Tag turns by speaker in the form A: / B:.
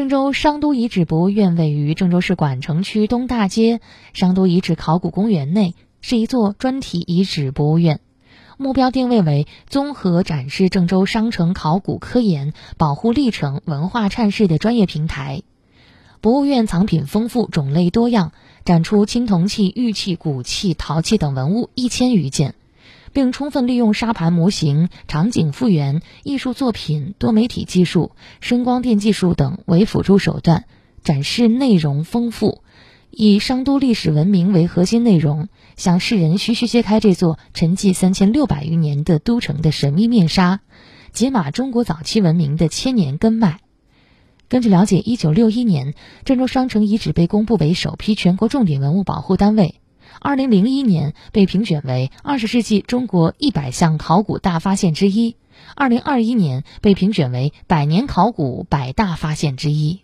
A: 郑州商都遗址博物院位于郑州市管城区东大街商都遗址考古公园内，是一座专题遗址博物院，目标定位为综合展示郑州商城考古科研、保护历程、文化阐释的专业平台。博物院藏品丰富，种类多样，展出青铜器、玉器、骨器、陶器等文物一千余件。并充分利用沙盘模型、场景复原、艺术作品、多媒体技术、声光电技术等为辅助手段，展示内容丰富，以商都历史文明为核心内容，向世人徐徐揭开这座沉寂三千六百余年的都城的神秘面纱，解码中国早期文明的千年根脉。根据了解，一九六一年，郑州商城遗址被公布为首批全国重点文物保护单位。二零零一年被评选为二十世纪中国一百项考古大发现之一，二零二一年被评选为百年考古百大发现之一。